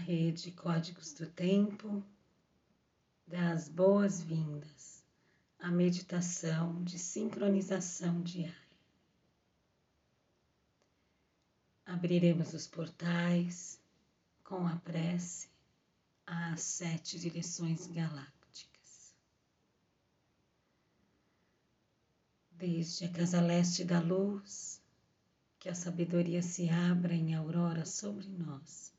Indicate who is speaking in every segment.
Speaker 1: rede Códigos do Tempo das boas-vindas à meditação de sincronização diária. Abriremos os portais com a prece às sete direções galácticas. Desde a casa leste da luz, que a sabedoria se abra em aurora sobre nós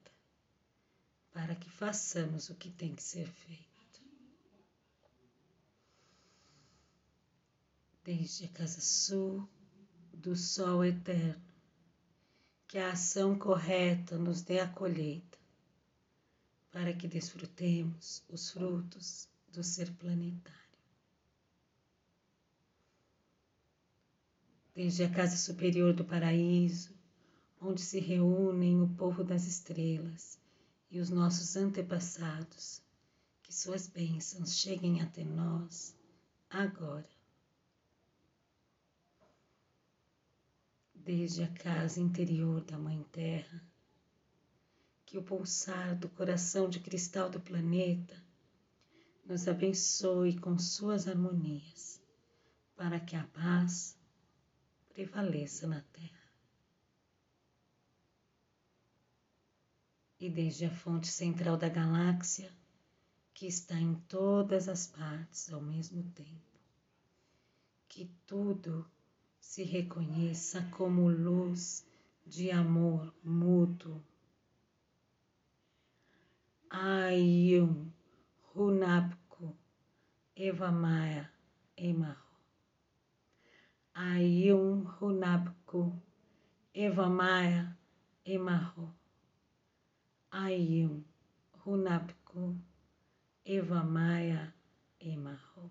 Speaker 1: para que façamos o que tem que ser feito. Desde a casa sul do sol eterno, que a ação correta nos dê a colheita, para que desfrutemos os frutos do ser planetário. Desde a casa superior do paraíso, onde se reúnem o povo das estrelas e os nossos antepassados, que suas bênçãos cheguem até nós agora. Desde a casa interior da Mãe Terra, que o pulsar do coração de cristal do planeta nos abençoe com suas harmonias, para que a paz prevaleça na Terra. E desde a fonte central da galáxia, que está em todas as partes ao mesmo tempo. Que tudo se reconheça como luz de amor mútuo. Ayum Hunapku Evamaya Emaho. Ayum Hunapku Evamaya Emaho. Ayum, Hunapku, Evamaya, Emaho.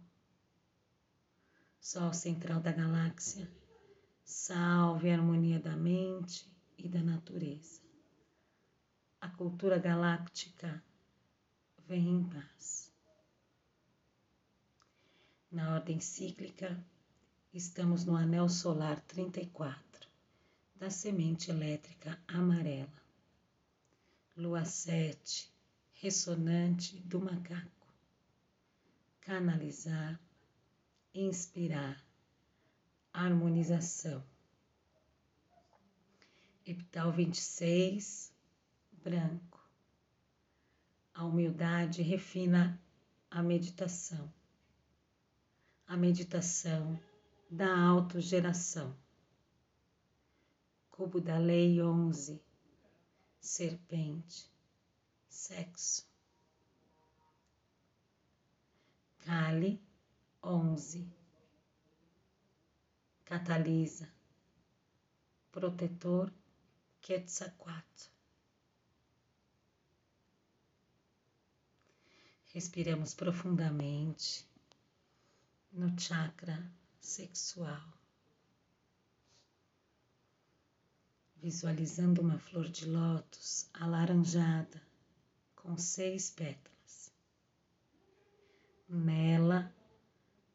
Speaker 1: Sol central da galáxia, salve a harmonia da mente e da natureza. A cultura galáctica vem em paz. Na ordem cíclica, estamos no anel solar 34 da semente elétrica amarela lua sete, ressonante do macaco. Canalizar, inspirar, harmonização. Epital 26, branco. A humildade refina a meditação. A meditação da autogeração. Cubo da Lei 11 serpente, sexo. Cali, onze. Catalisa, protetor, Quetzalcoatl. Respiramos profundamente no chakra sexual. Visualizando uma flor de lótus alaranjada com seis pétalas. Nela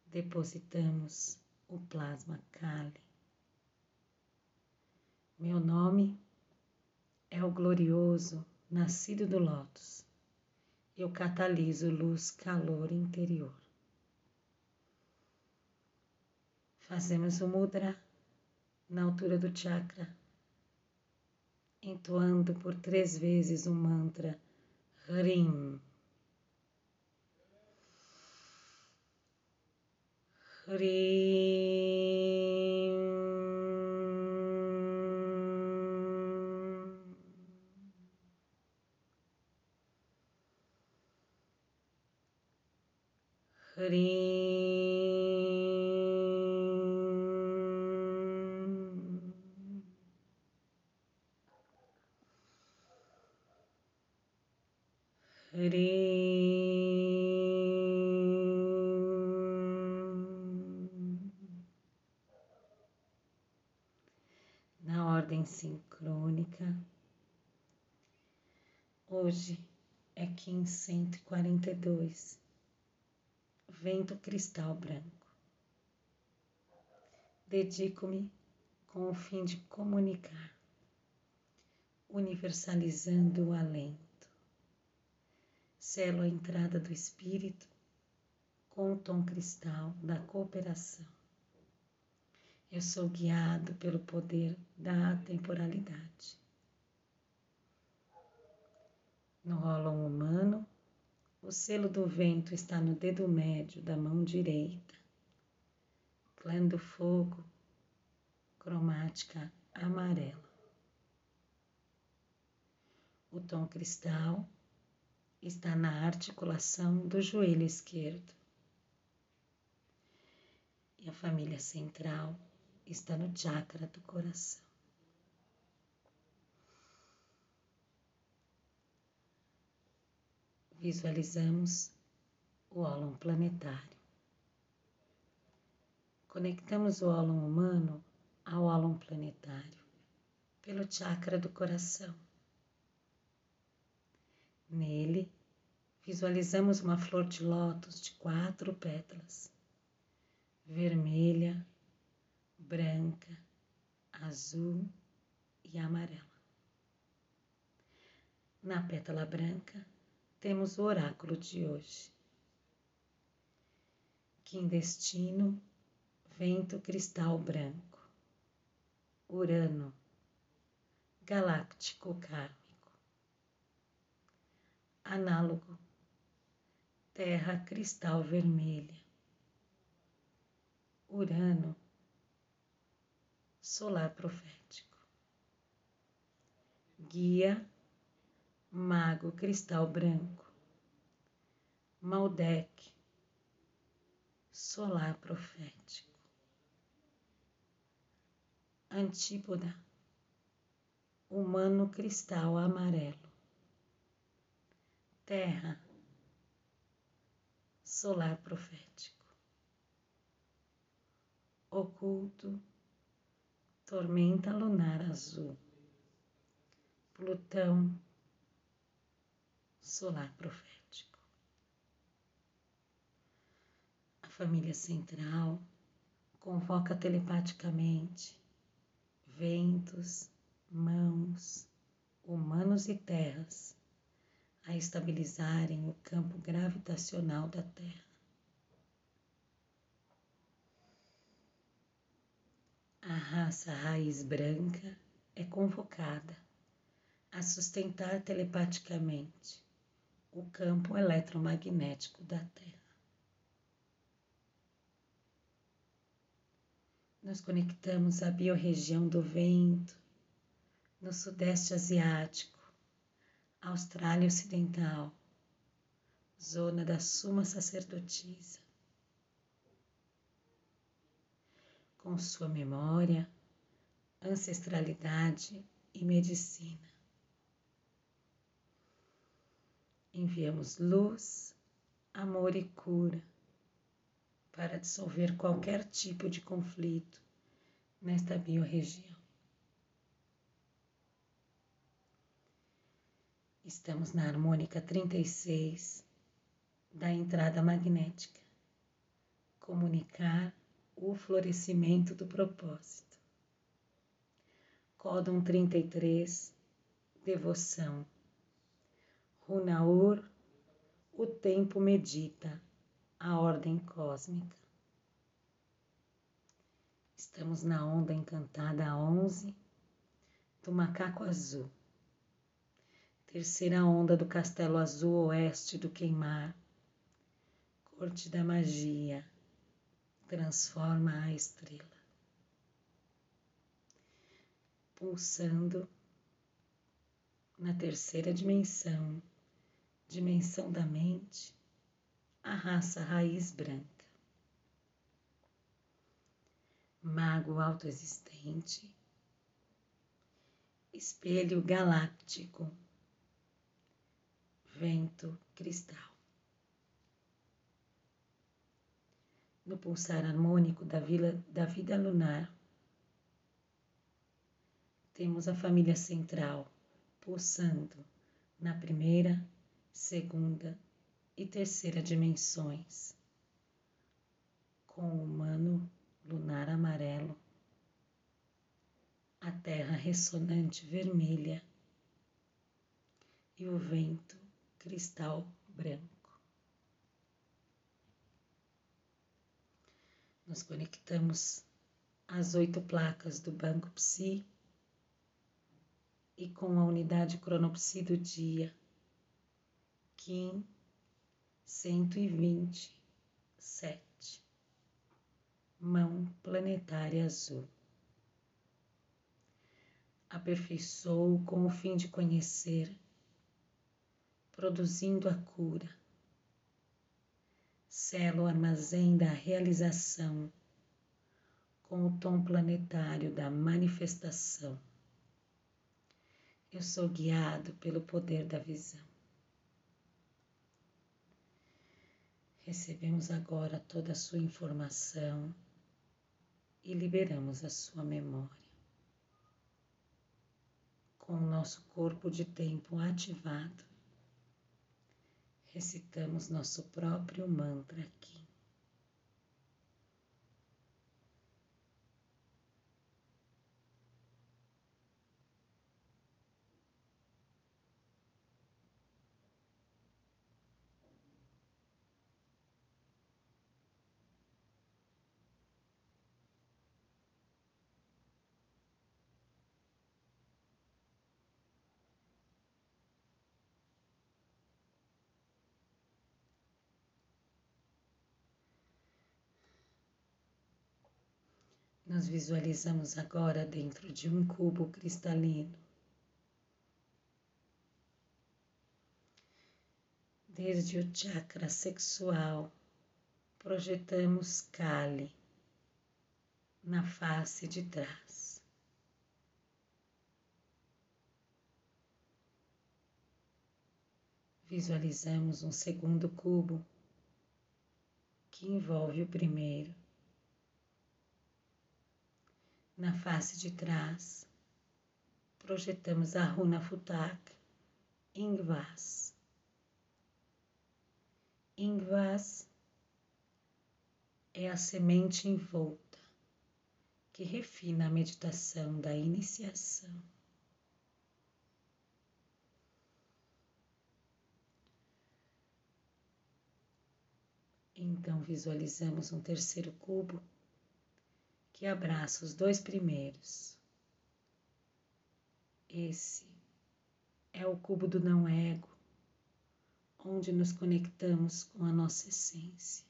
Speaker 1: depositamos o plasma Kali. Meu nome é o glorioso nascido do lótus. Eu cataliso luz, calor interior. Fazemos o mudra na altura do chakra entoando por três vezes o mantra Rim. Rim. Rim. Hoje é Kim 142, vento cristal branco. Dedico-me com o fim de comunicar, universalizando o alento. Selo a entrada do espírito com o tom cristal da cooperação. Eu sou guiado pelo poder da atemporalidade. No rolo humano, o selo do vento está no dedo médio da mão direita. Clã do fogo, cromática amarela. O tom cristal está na articulação do joelho esquerdo. E a família central está no chakra do coração. Visualizamos o ólon planetário. Conectamos o ólon humano ao ólon planetário pelo chakra do coração. Nele, visualizamos uma flor de lótus de quatro pétalas, vermelha, branca, azul e amarela. Na pétala branca temos o oráculo de hoje. Quindestino, vento cristal branco, Urano, galáctico kármico. Análogo, terra cristal vermelha, Urano, solar profético. Guia, mago cristal branco. Maldec, solar profético. Antípoda, humano cristal amarelo. Terra, solar profético. Oculto, tormenta lunar azul, Plutão, solar profético. A família central convoca telepaticamente ventos, mãos, humanos e terras a estabilizarem o campo gravitacional da Terra. a raça raiz branca é convocada a sustentar telepaticamente o campo eletromagnético da Terra. Nos conectamos à biorregião do vento, no Sudeste Asiático, Austrália Ocidental, zona da Suma Sacerdotisa. com sua memória, ancestralidade e medicina. Enviamos luz, amor e cura para dissolver qualquer tipo de conflito nesta biorregião. Estamos na harmônica 36 da entrada magnética. Comunicar o florescimento do propósito. Códon 33, devoção. Runaur, o tempo medita, a ordem cósmica. Estamos na onda encantada 11 do macaco azul. Terceira onda do castelo azul oeste do queimar. Corte da magia transforma a estrela, pulsando na terceira dimensão, dimensão da mente, a raça raiz branca. Mago autoexistente, espelho galáctico, vento cristal. no pulsar harmônico da, vila, da vida lunar. temos a família central pulsando na primeira, segunda e terceira dimensões, com o humano lunar amarelo, a terra ressonante vermelha e o vento cristal branco. Nos conectamos às oito placas do Banco Psi e com a unidade cronopsi do dia, Kim 127, mão planetária azul. Aperfeiçoou com o fim de conhecer, produzindo a cura. O armazém da realização com o tom planetário da manifestação eu sou guiado pelo poder da visão. Recebemos agora toda a sua informação e liberamos a sua memória. Com o nosso corpo de tempo ativado, recitamos nosso próprio mantra aqui. Nos visualizamos agora dentro de um cubo cristalino. Desde o chakra sexual, projetamos Kali na face de trás. Visualizamos um segundo cubo que envolve o primeiro na face de trás, projetamos a runa Futak Ingvas. Ingvas é a semente envolta que refina a meditação da iniciação. Então visualizamos um terceiro cubo que abraça os dois primeiros. Esse é o cubo do não ego, onde nos conectamos com a nossa essência.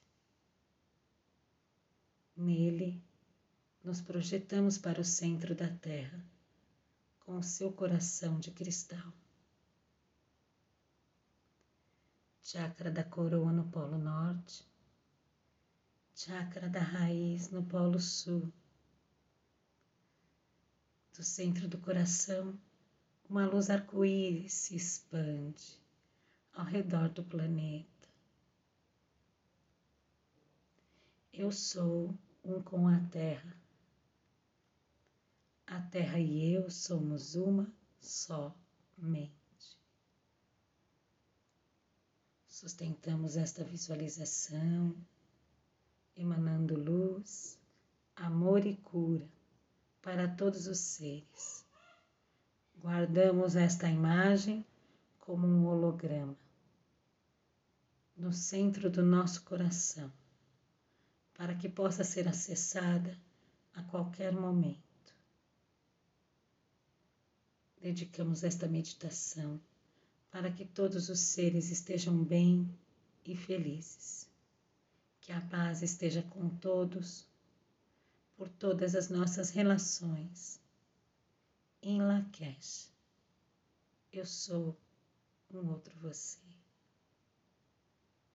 Speaker 1: Nele, nos projetamos para o centro da Terra, com o seu coração de cristal. Chakra da coroa no Polo Norte chakra da raiz no Polo Sul. Do centro do coração, uma luz arco-íris se expande ao redor do planeta. Eu sou um com a Terra. A Terra e eu somos uma só mente. Sustentamos esta visualização emanando luz, amor e cura para todos os seres. Guardamos esta imagem como um holograma no centro do nosso coração, para que possa ser acessada a qualquer momento. Dedicamos esta meditação para que todos os seres estejam bem e felizes. Que a paz esteja com todos, por todas as nossas relações. Em Lakesh, eu sou um outro você.